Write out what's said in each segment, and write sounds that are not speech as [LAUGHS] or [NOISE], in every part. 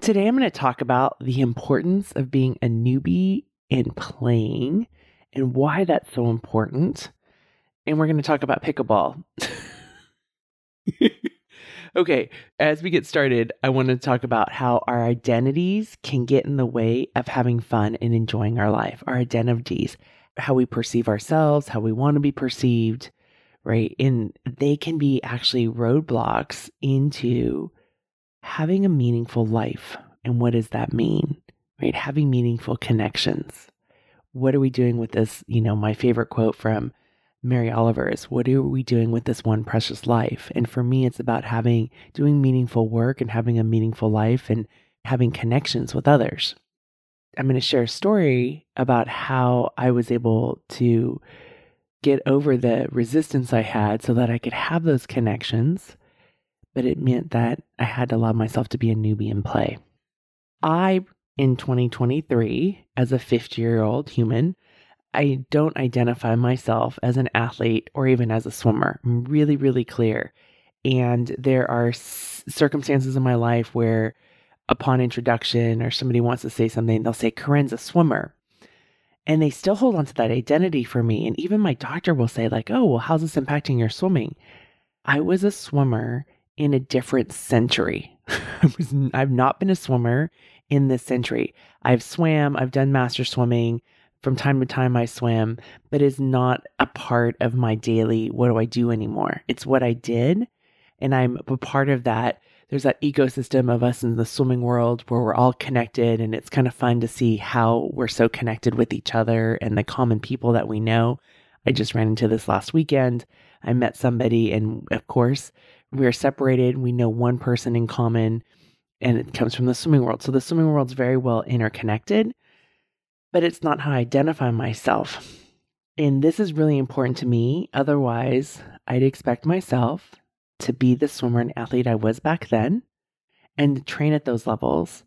Today, I'm going to talk about the importance of being a newbie in playing and why that's so important. And we're going to talk about pickleball. [LAUGHS] okay, as we get started, I want to talk about how our identities can get in the way of having fun and enjoying our life. Our identities, how we perceive ourselves, how we want to be perceived, right? And they can be actually roadblocks into having a meaningful life. And what does that mean, right? Having meaningful connections. What are we doing with this? You know, my favorite quote from Mary Oliver is, What are we doing with this one precious life? And for me, it's about having, doing meaningful work and having a meaningful life and having connections with others. I'm going to share a story about how I was able to get over the resistance I had so that I could have those connections, but it meant that I had to allow myself to be a newbie in play. I, in 2023, as a 50 year old human, I don't identify myself as an athlete or even as a swimmer. I'm really, really clear. And there are s- circumstances in my life where, upon introduction, or somebody wants to say something, they'll say, Corinne's a swimmer and they still hold on to that identity for me. And even my doctor will say, like, oh, well, how's this impacting your swimming? I was a swimmer in a different century. [LAUGHS] I was, I've not been a swimmer in this century. I've swam, I've done master swimming. From time to time, I swim, but it's not a part of my daily what do I do anymore. It's what I did. And I'm a part of that there's that ecosystem of us in the swimming world where we're all connected and it's kind of fun to see how we're so connected with each other and the common people that we know. I just ran into this last weekend. I met somebody and of course we're separated. We know one person in common and it comes from the swimming world. So the swimming world's very well interconnected, but it's not how I identify myself. And this is really important to me. Otherwise, I'd expect myself to be the swimmer and athlete I was back then and train at those levels,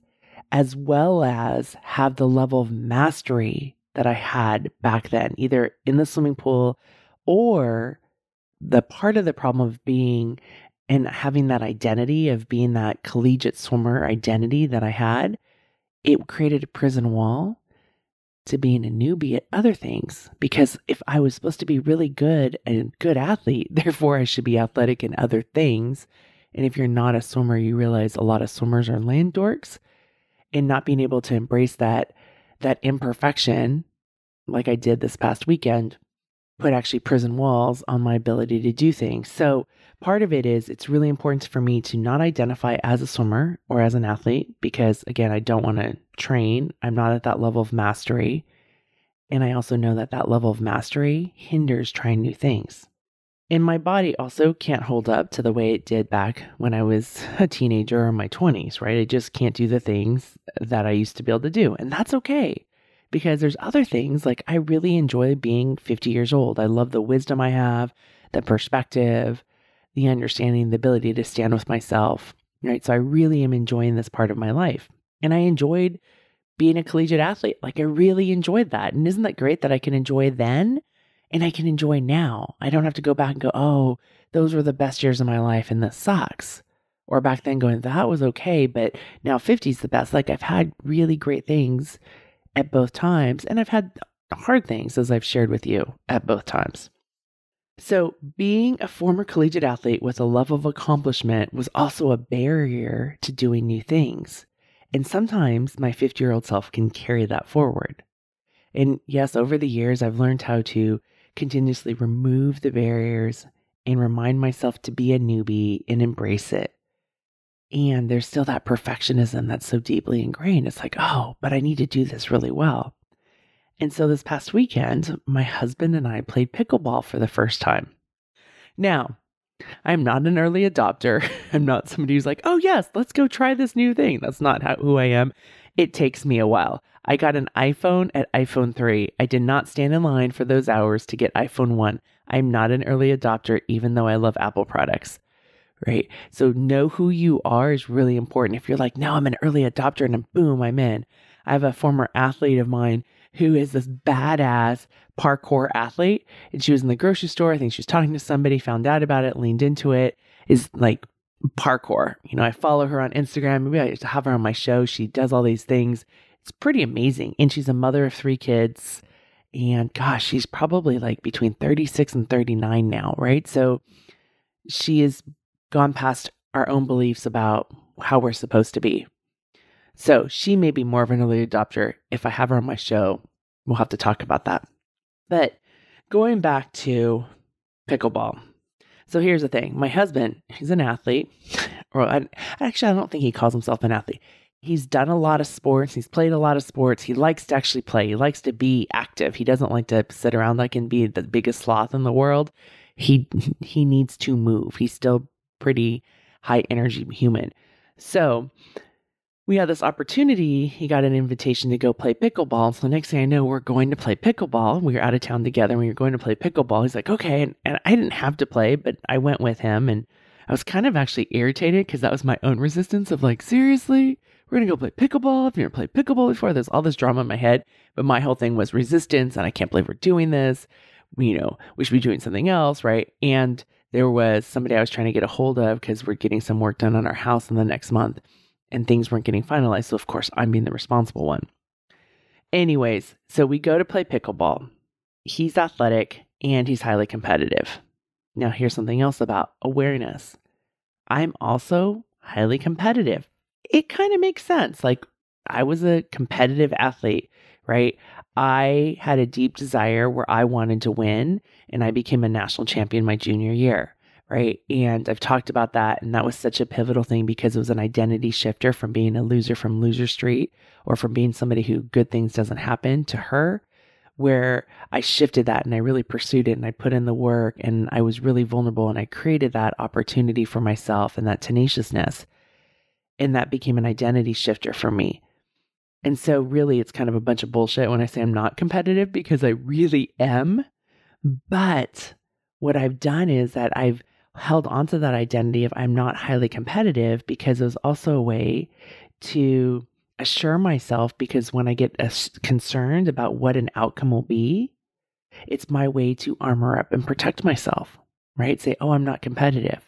as well as have the level of mastery that I had back then, either in the swimming pool or the part of the problem of being and having that identity of being that collegiate swimmer identity that I had, it created a prison wall to being a newbie at other things because if I was supposed to be really good and good athlete, [LAUGHS] therefore I should be athletic in other things. And if you're not a swimmer, you realize a lot of swimmers are land dorks and not being able to embrace that that imperfection like I did this past weekend put actually prison walls on my ability to do things. So part of it is it's really important for me to not identify as a swimmer or as an athlete because again, I don't want to train. I'm not at that level of mastery. And I also know that that level of mastery hinders trying new things. And my body also can't hold up to the way it did back when I was a teenager or my 20s, right? I just can't do the things that I used to be able to do. And that's okay because there's other things like I really enjoy being 50 years old. I love the wisdom I have, the perspective, the understanding, the ability to stand with myself, right? So I really am enjoying this part of my life. And I enjoyed being a collegiate athlete. Like I really enjoyed that. And isn't that great that I can enjoy then and I can enjoy now? I don't have to go back and go, oh, those were the best years of my life and this sucks. Or back then going, that was okay, but now 50 is the best. Like I've had really great things at both times, and I've had hard things, as I've shared with you, at both times. So, being a former collegiate athlete with a love of accomplishment was also a barrier to doing new things. And sometimes my 50 year old self can carry that forward. And yes, over the years, I've learned how to continuously remove the barriers and remind myself to be a newbie and embrace it. And there's still that perfectionism that's so deeply ingrained. It's like, oh, but I need to do this really well. And so this past weekend, my husband and I played pickleball for the first time. Now, I'm not an early adopter. [LAUGHS] I'm not somebody who's like, oh, yes, let's go try this new thing. That's not how, who I am. It takes me a while. I got an iPhone at iPhone 3. I did not stand in line for those hours to get iPhone 1. I'm not an early adopter, even though I love Apple products. Right. So, know who you are is really important. If you're like, no, I'm an early adopter and boom, I'm in. I have a former athlete of mine who is this badass parkour athlete. And she was in the grocery store. I think she was talking to somebody, found out about it, leaned into it, is like parkour. You know, I follow her on Instagram. Maybe I just have her on my show. She does all these things. It's pretty amazing. And she's a mother of three kids. And gosh, she's probably like between 36 and 39 now, right? So she has gone past our own beliefs about how we're supposed to be. So she may be more of an early adopter. If I have her on my show, we'll have to talk about that. But going back to pickleball. So here's the thing my husband, he's an athlete, or actually, I don't think he calls himself an athlete. He's done a lot of sports. He's played a lot of sports. He likes to actually play. He likes to be active. He doesn't like to sit around like and be the biggest sloth in the world. He he needs to move. He's still pretty high energy human. So we had this opportunity. He got an invitation to go play pickleball. So the next thing I know, we're going to play pickleball. We were out of town together. And we were going to play pickleball. He's like, okay. And, and I didn't have to play, but I went with him. And I was kind of actually irritated because that was my own resistance of like, seriously, we're going to go play pickleball. I've never played pickleball before. There's all this drama in my head. But my whole thing was resistance. And I can't believe we're doing this. You know, we should be doing something else. Right. And there was somebody I was trying to get a hold of because we're getting some work done on our house in the next month and things weren't getting finalized. So, of course, I'm being the responsible one. Anyways, so we go to play pickleball. He's athletic and he's highly competitive. Now, here's something else about awareness I'm also highly competitive. It kind of makes sense. Like, I was a competitive athlete, right? I had a deep desire where I wanted to win, and I became a national champion my junior year right? And I've talked about that. And that was such a pivotal thing because it was an identity shifter from being a loser from Loser Street or from being somebody who good things doesn't happen to her, where I shifted that and I really pursued it and I put in the work and I was really vulnerable and I created that opportunity for myself and that tenaciousness. And that became an identity shifter for me. And so, really, it's kind of a bunch of bullshit when I say I'm not competitive because I really am. But what I've done is that I've held onto that identity of I'm not highly competitive because it was also a way to assure myself because when I get concerned about what an outcome will be, it's my way to armor up and protect myself, right? Say, oh, I'm not competitive.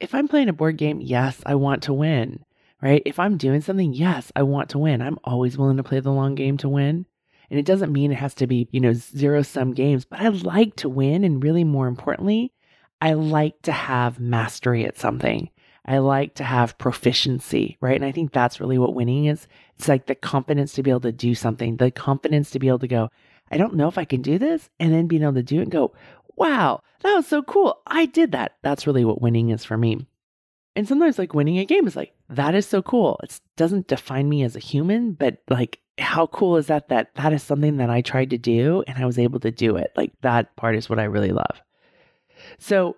If I'm playing a board game, yes, I want to win, right? If I'm doing something, yes, I want to win. I'm always willing to play the long game to win. And it doesn't mean it has to be, you know, zero sum games, but I like to win. And really, more importantly, I like to have mastery at something. I like to have proficiency, right? And I think that's really what winning is. It's like the confidence to be able to do something, the confidence to be able to go, I don't know if I can do this. And then being able to do it and go, wow, that was so cool. I did that. That's really what winning is for me. And sometimes, like winning a game is like, that is so cool. It doesn't define me as a human, but like, how cool is that? That that is something that I tried to do and I was able to do it. Like, that part is what I really love. So,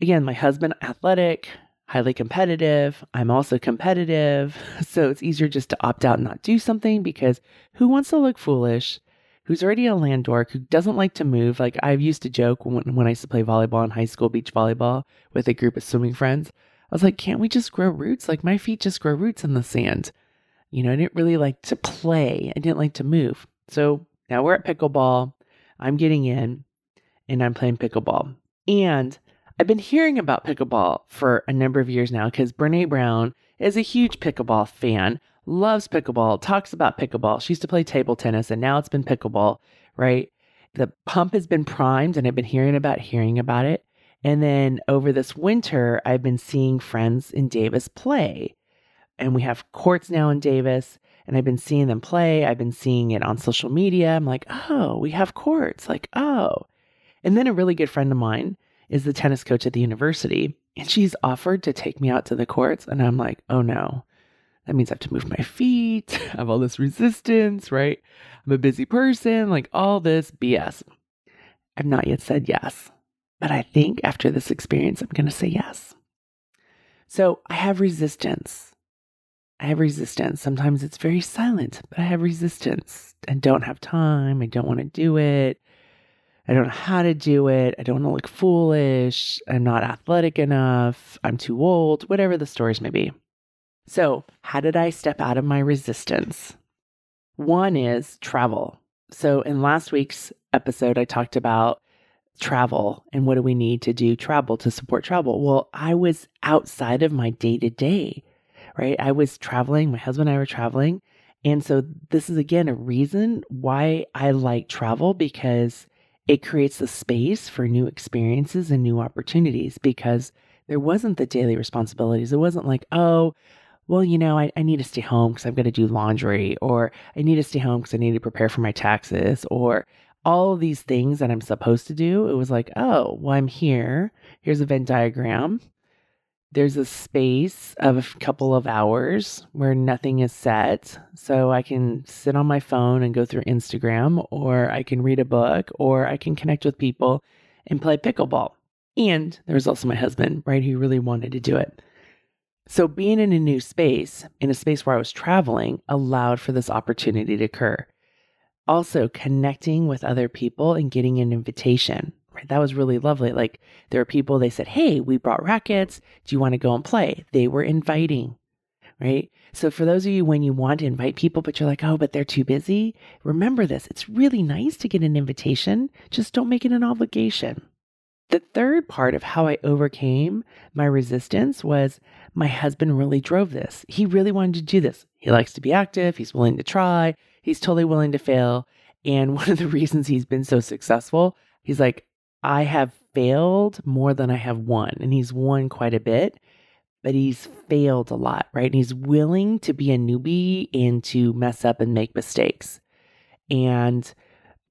again, my husband, athletic, highly competitive. I'm also competitive. [LAUGHS] So it's easier just to opt out and not do something because who wants to look foolish? Who's already a land dork, who doesn't like to move. Like I've used to joke when, when I used to play volleyball in high school, beach volleyball with a group of swimming friends. I was like, can't we just grow roots? Like my feet just grow roots in the sand. You know, I didn't really like to play. I didn't like to move. So now we're at pickleball. I'm getting in and I'm playing pickleball. And I've been hearing about pickleball for a number of years now because Brene Brown is a huge pickleball fan, loves pickleball, talks about pickleball. She used to play table tennis and now it's been pickleball, right? The pump has been primed and I've been hearing about hearing about it. And then over this winter, I've been seeing friends in Davis play. And we have courts now in Davis, and I've been seeing them play. I've been seeing it on social media. I'm like, oh, we have courts. Like, oh. And then a really good friend of mine is the tennis coach at the university, and she's offered to take me out to the courts. And I'm like, oh no, that means I have to move my feet, [LAUGHS] I have all this resistance, right? I'm a busy person, like all this BS. I've not yet said yes. But I think after this experience, I'm going to say yes. So I have resistance. I have resistance. Sometimes it's very silent, but I have resistance. I don't have time. I don't want to do it. I don't know how to do it. I don't want to look foolish. I'm not athletic enough. I'm too old, whatever the stories may be. So, how did I step out of my resistance? One is travel. So, in last week's episode, I talked about travel and what do we need to do travel to support travel. Well, I was outside of my day to day, right? I was traveling, my husband and I were traveling. And so, this is again a reason why I like travel because it creates the space for new experiences and new opportunities because there wasn't the daily responsibilities. It wasn't like, oh, well, you know, I, I need to stay home because I've got to do laundry, or I need to stay home because I need to prepare for my taxes, or all these things that I'm supposed to do. It was like, oh, well, I'm here. Here's a Venn diagram. There's a space of a couple of hours where nothing is set. So I can sit on my phone and go through Instagram, or I can read a book, or I can connect with people and play pickleball. And there was also my husband, right, who really wanted to do it. So, being in a new space, in a space where I was traveling, allowed for this opportunity to occur. Also, connecting with other people and getting an invitation. Right? That was really lovely. Like, there were people, they said, Hey, we brought rackets. Do you want to go and play? They were inviting, right? So, for those of you when you want to invite people, but you're like, Oh, but they're too busy, remember this. It's really nice to get an invitation. Just don't make it an obligation. The third part of how I overcame my resistance was my husband really drove this. He really wanted to do this. He likes to be active, he's willing to try, he's totally willing to fail. And [LAUGHS] one of the reasons he's been so successful, he's like, I have failed more than I have won. And he's won quite a bit, but he's failed a lot, right? And he's willing to be a newbie and to mess up and make mistakes. And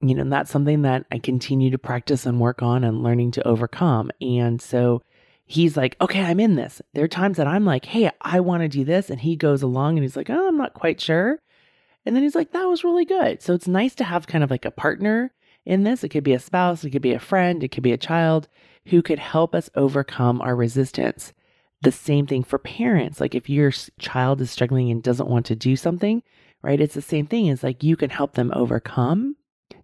you know, that's something that I continue to practice and work on and learning to overcome. And so he's like, okay, I'm in this. There are times that I'm like, hey, I want to do this. And he goes along and he's like, oh, I'm not quite sure. And then he's like, that was really good. So it's nice to have kind of like a partner in this. It could be a spouse, it could be a friend, it could be a child who could help us overcome our resistance. The same thing for parents. Like if your child is struggling and doesn't want to do something, right? It's the same thing. It's like you can help them overcome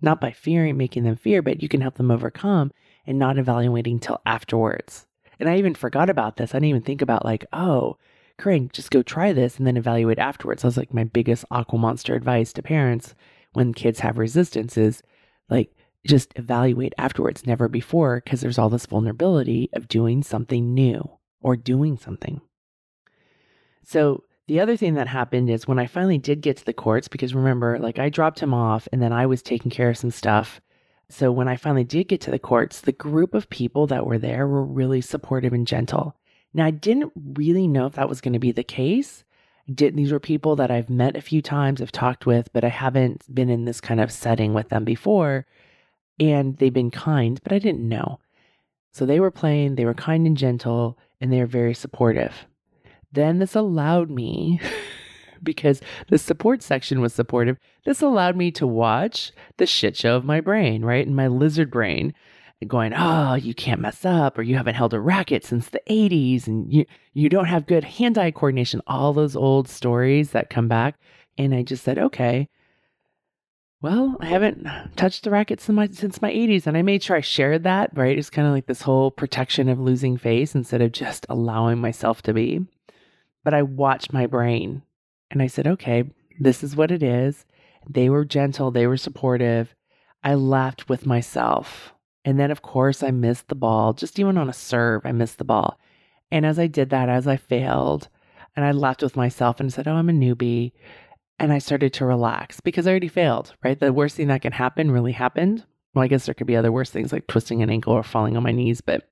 not by fearing, making them fear, but you can help them overcome and not evaluating till afterwards. And I even forgot about this. I didn't even think about like, oh, Corinne, just go try this and then evaluate afterwards. That was like my biggest aqua monster advice to parents when kids have resistance is like just evaluate afterwards, never before, because there's all this vulnerability of doing something new or doing something. So the other thing that happened is when I finally did get to the courts, because remember, like I dropped him off and then I was taking care of some stuff. So when I finally did get to the courts, the group of people that were there were really supportive and gentle. Now, I didn't really know if that was going to be the case. Did, these were people that I've met a few times, I've talked with, but I haven't been in this kind of setting with them before. And they've been kind, but I didn't know. So they were playing, they were kind and gentle, and they were very supportive. Then this allowed me, [LAUGHS] because the support section was supportive, this allowed me to watch the shit show of my brain, right? And my lizard brain going, oh, you can't mess up, or you haven't held a racket since the 80s, and you, you don't have good hand eye coordination, all those old stories that come back. And I just said, okay, well, I haven't touched the racket since my, since my 80s, and I made sure I shared that, right? It's kind of like this whole protection of losing face instead of just allowing myself to be. But I watched my brain and I said, okay, this is what it is. They were gentle, they were supportive. I laughed with myself. And then, of course, I missed the ball. Just even on a serve, I missed the ball. And as I did that, as I failed, and I laughed with myself and said, Oh, I'm a newbie. And I started to relax because I already failed, right? The worst thing that can happen really happened. Well, I guess there could be other worse things like twisting an ankle or falling on my knees, but,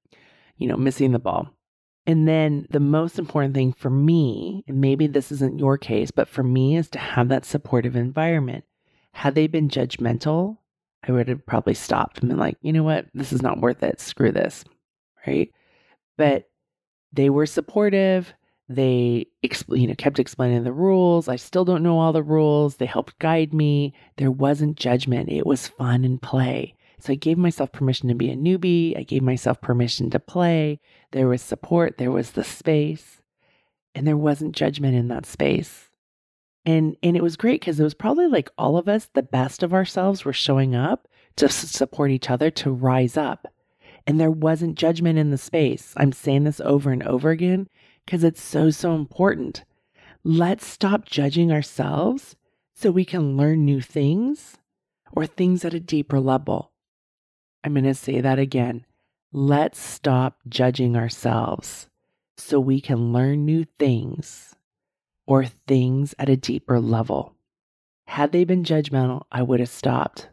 you know, missing the ball. And then the most important thing for me, and maybe this isn't your case, but for me is to have that supportive environment. Had they been judgmental, I would have probably stopped and been like, you know what, this is not worth it. Screw this. Right. But they were supportive. They expl- you know kept explaining the rules. I still don't know all the rules. They helped guide me. There wasn't judgment. It was fun and play. So I gave myself permission to be a newbie. I gave myself permission to play. There was support, there was the space, and there wasn't judgment in that space. And and it was great because it was probably like all of us, the best of ourselves were showing up to support each other to rise up. And there wasn't judgment in the space. I'm saying this over and over again because it's so, so important. Let's stop judging ourselves so we can learn new things or things at a deeper level. I'm going to say that again. Let's stop judging ourselves so we can learn new things or things at a deeper level. Had they been judgmental, I would have stopped.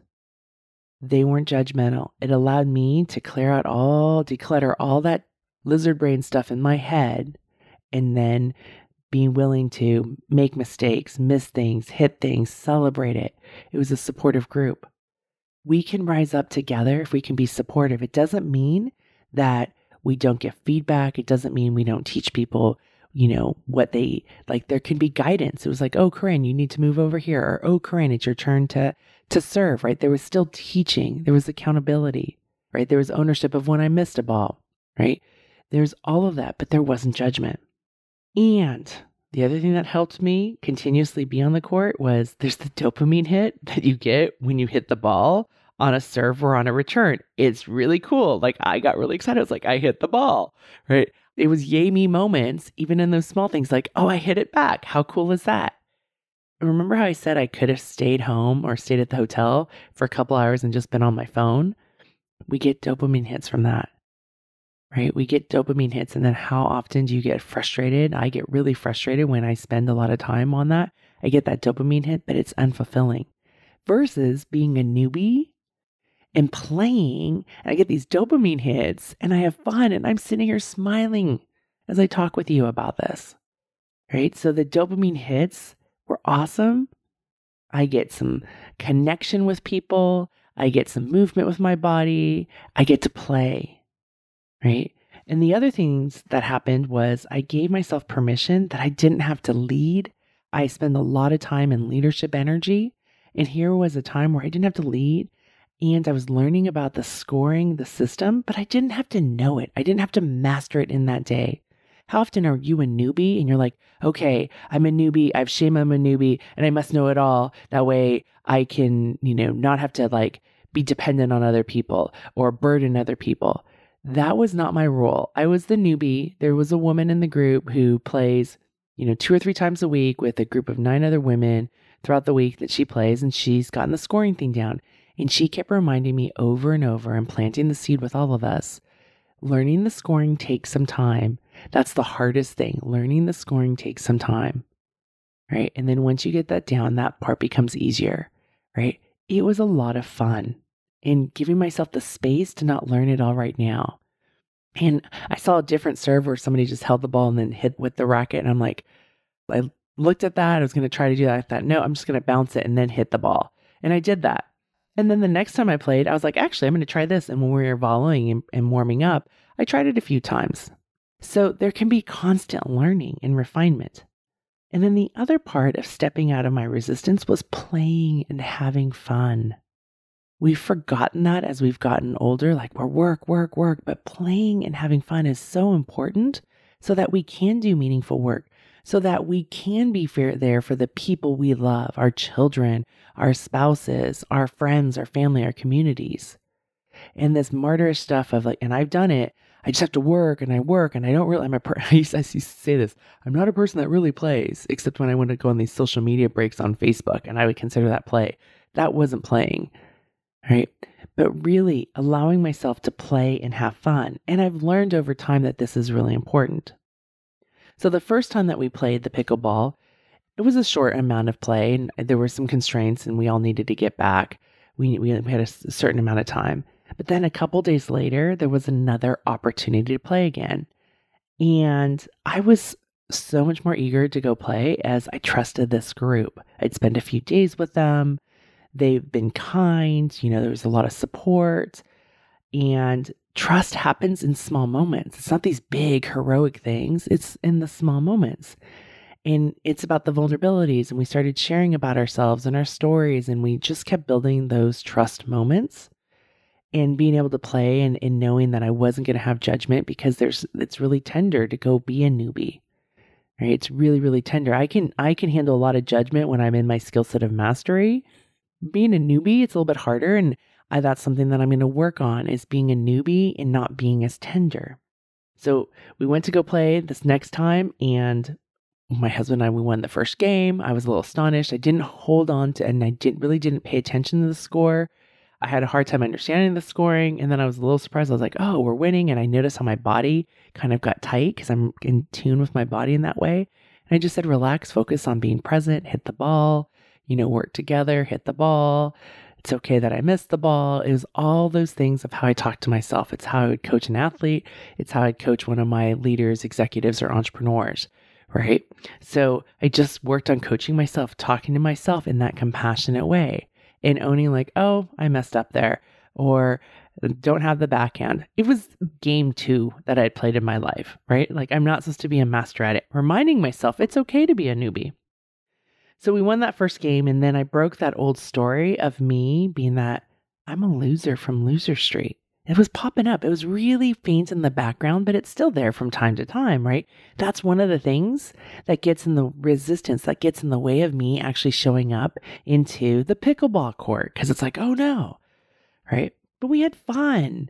They weren't judgmental. It allowed me to clear out all, declutter all that lizard brain stuff in my head, and then being willing to make mistakes, miss things, hit things, celebrate it. It was a supportive group. We can rise up together if we can be supportive. It doesn't mean that we don't get feedback. It doesn't mean we don't teach people, you know, what they like. There can be guidance. It was like, oh, Corinne, you need to move over here, or oh, Corinne, it's your turn to to serve. Right? There was still teaching. There was accountability. Right? There was ownership of when I missed a ball. Right? There's all of that, but there wasn't judgment. And the other thing that helped me continuously be on the court was there's the dopamine hit [LAUGHS] that you get when you hit the ball on a serve or on a return. It's really cool. Like I got really excited. I was like, I hit the ball, right? It was yay me moments, even in those small things like, oh, I hit it back. How cool is that? Remember how I said I could have stayed home or stayed at the hotel for a couple hours and just been on my phone? We get dopamine hits from that right? We get dopamine hits. And then how often do you get frustrated? I get really frustrated when I spend a lot of time on that. I get that dopamine hit, but it's unfulfilling versus being a newbie and playing. And I get these dopamine hits and I have fun and I'm sitting here smiling as I talk with you about this, right? So the dopamine hits were awesome. I get some connection with people. I get some movement with my body. I get to play right? And the other things that happened was I gave myself permission that I didn't have to lead. I spend a lot of time in leadership energy. And here was a time where I didn't have to lead and I was learning about the scoring, the system, but I didn't have to know it. I didn't have to master it in that day. How often are you a newbie and you're like, okay, I'm a newbie. I've shame I'm a newbie and I must know it all. That way I can, you know, not have to like be dependent on other people or burden other people. That was not my role. I was the newbie. There was a woman in the group who plays, you know, two or three times a week with a group of nine other women throughout the week that she plays, and she's gotten the scoring thing down. And she kept reminding me over and over and planting the seed with all of us. Learning the scoring takes some time. That's the hardest thing. Learning the scoring takes some time. Right. And then once you get that down, that part becomes easier. Right. It was a lot of fun and giving myself the space to not learn it all right now. And I saw a different serve where somebody just held the ball and then hit with the racket. And I'm like, I looked at that. I was going to try to do that. I thought, no, I'm just going to bounce it and then hit the ball. And I did that. And then the next time I played, I was like, actually, I'm going to try this. And when we were volleying and, and warming up, I tried it a few times. So there can be constant learning and refinement. And then the other part of stepping out of my resistance was playing and having fun. We've forgotten that as we've gotten older, like we're work, work, work, but playing and having fun is so important so that we can do meaningful work, so that we can be there for the people we love, our children, our spouses, our friends, our family, our communities. And this martyrish stuff of like, and I've done it. I just have to work and I work and I don't really, I'm a per- [LAUGHS] I used, to say this, I'm not a person that really plays, except when I went to go on these social media breaks on Facebook and I would consider that play. That wasn't playing right? But really allowing myself to play and have fun. And I've learned over time that this is really important. So the first time that we played the pickleball, it was a short amount of play and there were some constraints and we all needed to get back. We, we had a certain amount of time. But then a couple days later, there was another opportunity to play again. And I was so much more eager to go play as I trusted this group. I'd spend a few days with them. They've been kind, you know, there was a lot of support. And trust happens in small moments. It's not these big heroic things, it's in the small moments. And it's about the vulnerabilities. And we started sharing about ourselves and our stories. And we just kept building those trust moments. and being able to play and, and knowing that I wasn't going to have judgment because there's it's really tender to go be a newbie. Right? It's really, really tender. I can I can handle a lot of judgment when I'm in my skill set of mastery. Being a newbie, it's a little bit harder. And I, that's something that I'm going to work on is being a newbie and not being as tender. So we went to go play this next time and my husband and I we won the first game. I was a little astonished. I didn't hold on to and I didn't really didn't pay attention to the score. I had a hard time understanding the scoring and then I was a little surprised. I was like, "Oh, we're winning." And I noticed how my body kind of got tight cuz I'm in tune with my body in that way. And I just said, "Relax, focus on being present, hit the ball, you know, work together, hit the ball." It's okay that I missed the ball. It was all those things of how I talk to myself. It's how I would coach an athlete. It's how I'd coach one of my leaders, executives, or entrepreneurs right? So I just worked on coaching myself, talking to myself in that compassionate way and owning, like, oh, I messed up there, or don't have the backhand. It was game two that I'd played in my life, right? Like, I'm not supposed to be a master at it, reminding myself it's okay to be a newbie. So we won that first game, and then I broke that old story of me being that I'm a loser from Loser Street. It was popping up. It was really faint in the background, but it's still there from time to time, right? That's one of the things that gets in the resistance, that gets in the way of me actually showing up into the pickleball court because it's like, oh no, right? But we had fun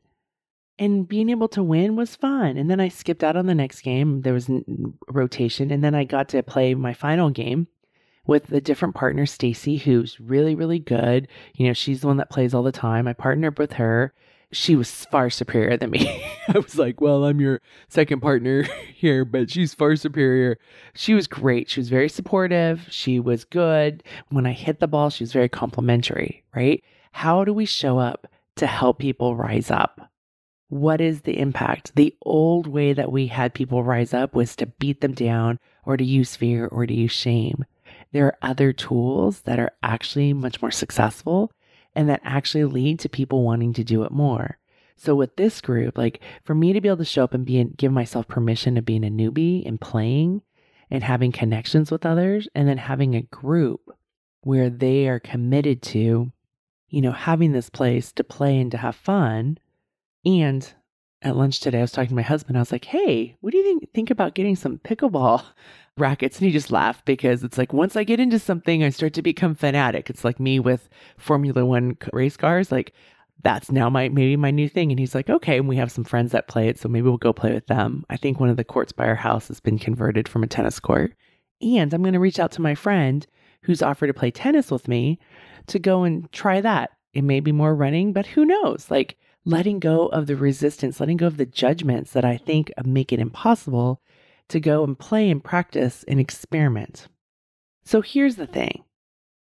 and being able to win was fun. And then I skipped out on the next game. There was rotation, and then I got to play my final game with a different partner, Stacy, who's really, really good. You know, she's the one that plays all the time. I partnered with her she was far superior than me. [LAUGHS] I was like, well, I'm your second partner [LAUGHS] here, but she's far superior. She was great. She was very supportive. She was good. When I hit the ball, she was very complimentary, right? How do we show up to help people rise up? What is the impact? The old way that we had people rise up was to beat them down or to use fear or to use shame. There are other tools that are actually much more successful and that actually lead to people wanting to do it more. So with this group, like for me to be able to show up and be and give myself permission to being a newbie and playing and having connections with others and then having a group where they are committed to, you know, having this place to play and to have fun. And at lunch today, I was talking to my husband. I was like, "Hey, what do you think think about getting some pickleball [LAUGHS] rackets and he just laughed because it's like once I get into something, I start to become fanatic. It's like me with Formula One race cars. Like that's now my maybe my new thing. And he's like, okay. And we have some friends that play it, so maybe we'll go play with them. I think one of the courts by our house has been converted from a tennis court. And I'm going to reach out to my friend who's offered to play tennis with me to go and try that. It may be more running, but who knows? Like letting go of the resistance, letting go of the judgments that I think make it impossible to go and play and practice and experiment. So here's the thing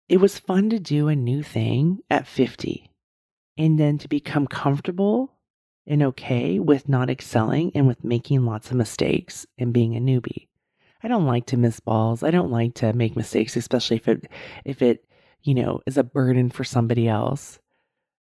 it was fun to do a new thing at 50 and then to become comfortable and okay with not excelling and with making lots of mistakes and being a newbie. I don't like to miss balls. I don't like to make mistakes, especially if it if it, you know, is a burden for somebody else.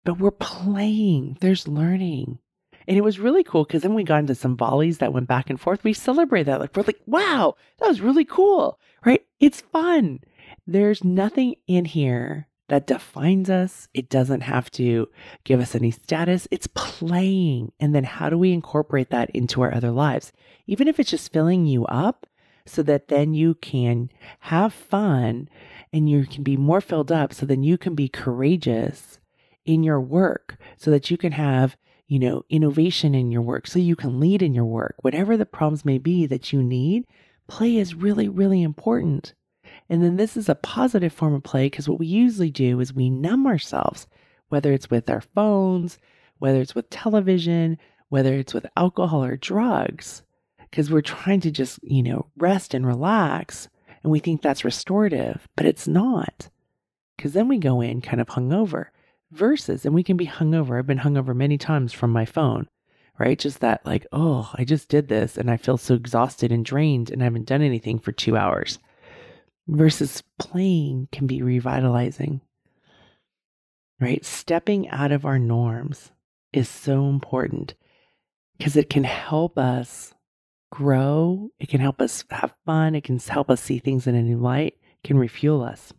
But we're playing. There's learning. And it was really cool because then we got into some volleys that went back and forth. We celebrate that. Like, we're like, wow, that was really cool, right? It's fun. There's nothing in here that defines us. It doesn't have to give us any status. It's playing. And then how do we incorporate that into our other lives? Even if it's just filling you up so that then you can have fun and you can be more filled up so then you can be courageous in your work so that you can have you know, innovation in your work so you can lead in your work. Whatever the problems may be that you need, play is really, really important. And then this is a positive form of play because what we usually do is we numb ourselves, whether it's with our phones, whether it's with television, whether it's with alcohol or drugs, because we're trying to just, you know, rest and relax. And we think that's restorative, but it's not. Because then we go in kind of hungover versus, and we can be hungover. I've been hungover many times from my phone, right? Just that, like, oh, I just did this and I feel so exhausted and drained and I haven't done anything for two hours. Versus playing can be revitalizing, right? Stepping out of our norms is so important because it can help us grow. It can help us have fun. It can help us see things in a new light, it can refuel us.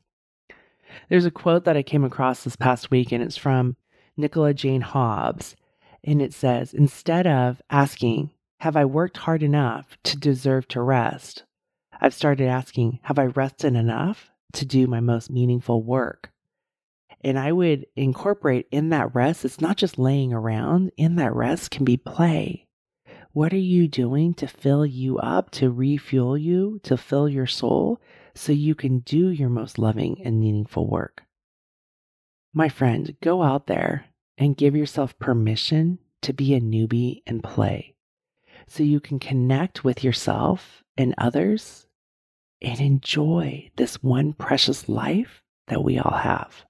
There's a quote that I came across this past week, and it's from Nicola Jane Hobbs. And it says, instead of asking, Have I worked hard enough to deserve to rest? I've started asking, Have I rested enough to do my most meaningful work? And I would incorporate in that rest, it's not just laying around, in that rest can be play. What are you doing to fill you up, to refuel you, to fill your soul so you can do your most loving and meaningful work? My friend, go out there and give yourself permission to be a newbie and play so you can connect with yourself and others and enjoy this one precious life that we all have.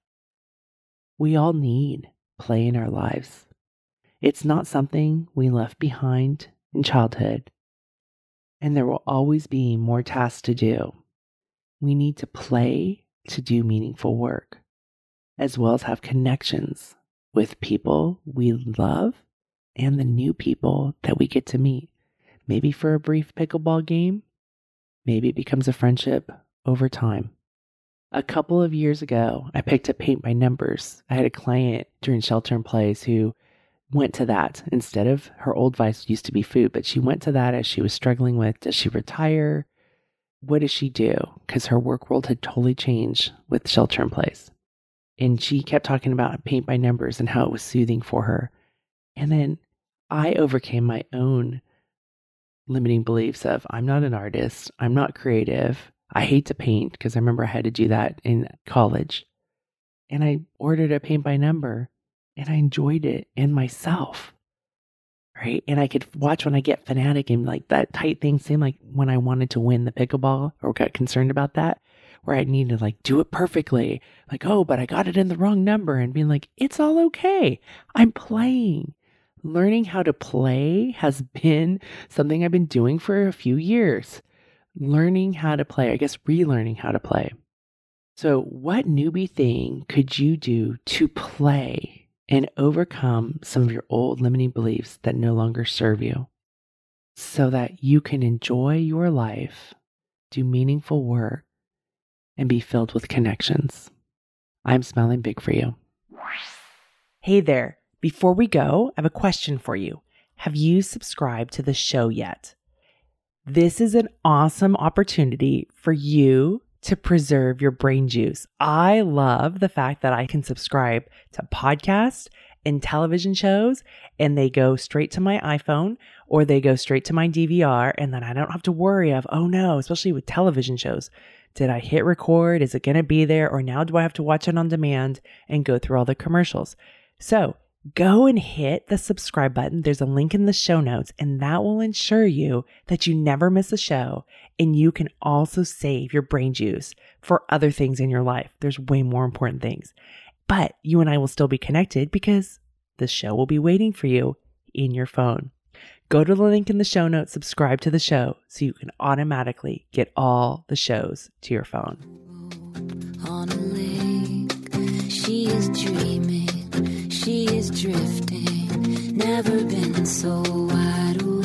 We all need play in our lives. It's not something we left behind in childhood, and there will always be more tasks to do. We need to play to do meaningful work, as well as have connections with people we love and the new people that we get to meet. Maybe for a brief pickleball game, maybe it becomes a friendship over time. A couple of years ago, I picked up paint by numbers. I had a client during shelter in place who went to that instead of her old vice used to be food, but she went to that as she was struggling with does she retire? What does she do? Because her work world had totally changed with shelter in place. And she kept talking about paint by numbers and how it was soothing for her. And then I overcame my own limiting beliefs of I'm not an artist, I'm not creative, I hate to paint because I remember I had to do that in college. And I ordered a paint by number and I enjoyed it in myself. Right. And I could watch when I get fanatic and like that tight thing seemed like when I wanted to win the pickleball or got concerned about that, where I needed to like do it perfectly. Like, oh, but I got it in the wrong number and being like, it's all okay. I'm playing. Learning how to play has [LAUGHS] been something I've been doing for a few years learning how to play, I guess relearning how to play. So, what newbie thing could you do to play and overcome some of your old limiting beliefs that no longer serve you so that you can enjoy your life, do meaningful work, and be filled with connections? I'm smiling big for you. Hey there. Before we go, I have a question for you. Have you subscribed to the show yet? This is an awesome opportunity for you to preserve your brain juice. I love the fact that I can subscribe to podcasts and television shows and they go straight to my iPhone or they go straight to my DVR and then I don't have to worry of, oh no, especially with television shows. Did I hit record? Is it going to be there? Or now do I have to watch it on demand and go through all the commercials? So go and hit the subscribe button. There's a link in the show notes, and that will ensure you that you never miss a show. And you can also save your brain juice for other things in your life. There's way more important things. But you and I will still be connected because the show will be waiting for you in your phone. Go to the link in the show notes, subscribe to the show so you can automatically get all the shows to your phone. On a lake, she is dreaming she is drifting. Never been so wide awake.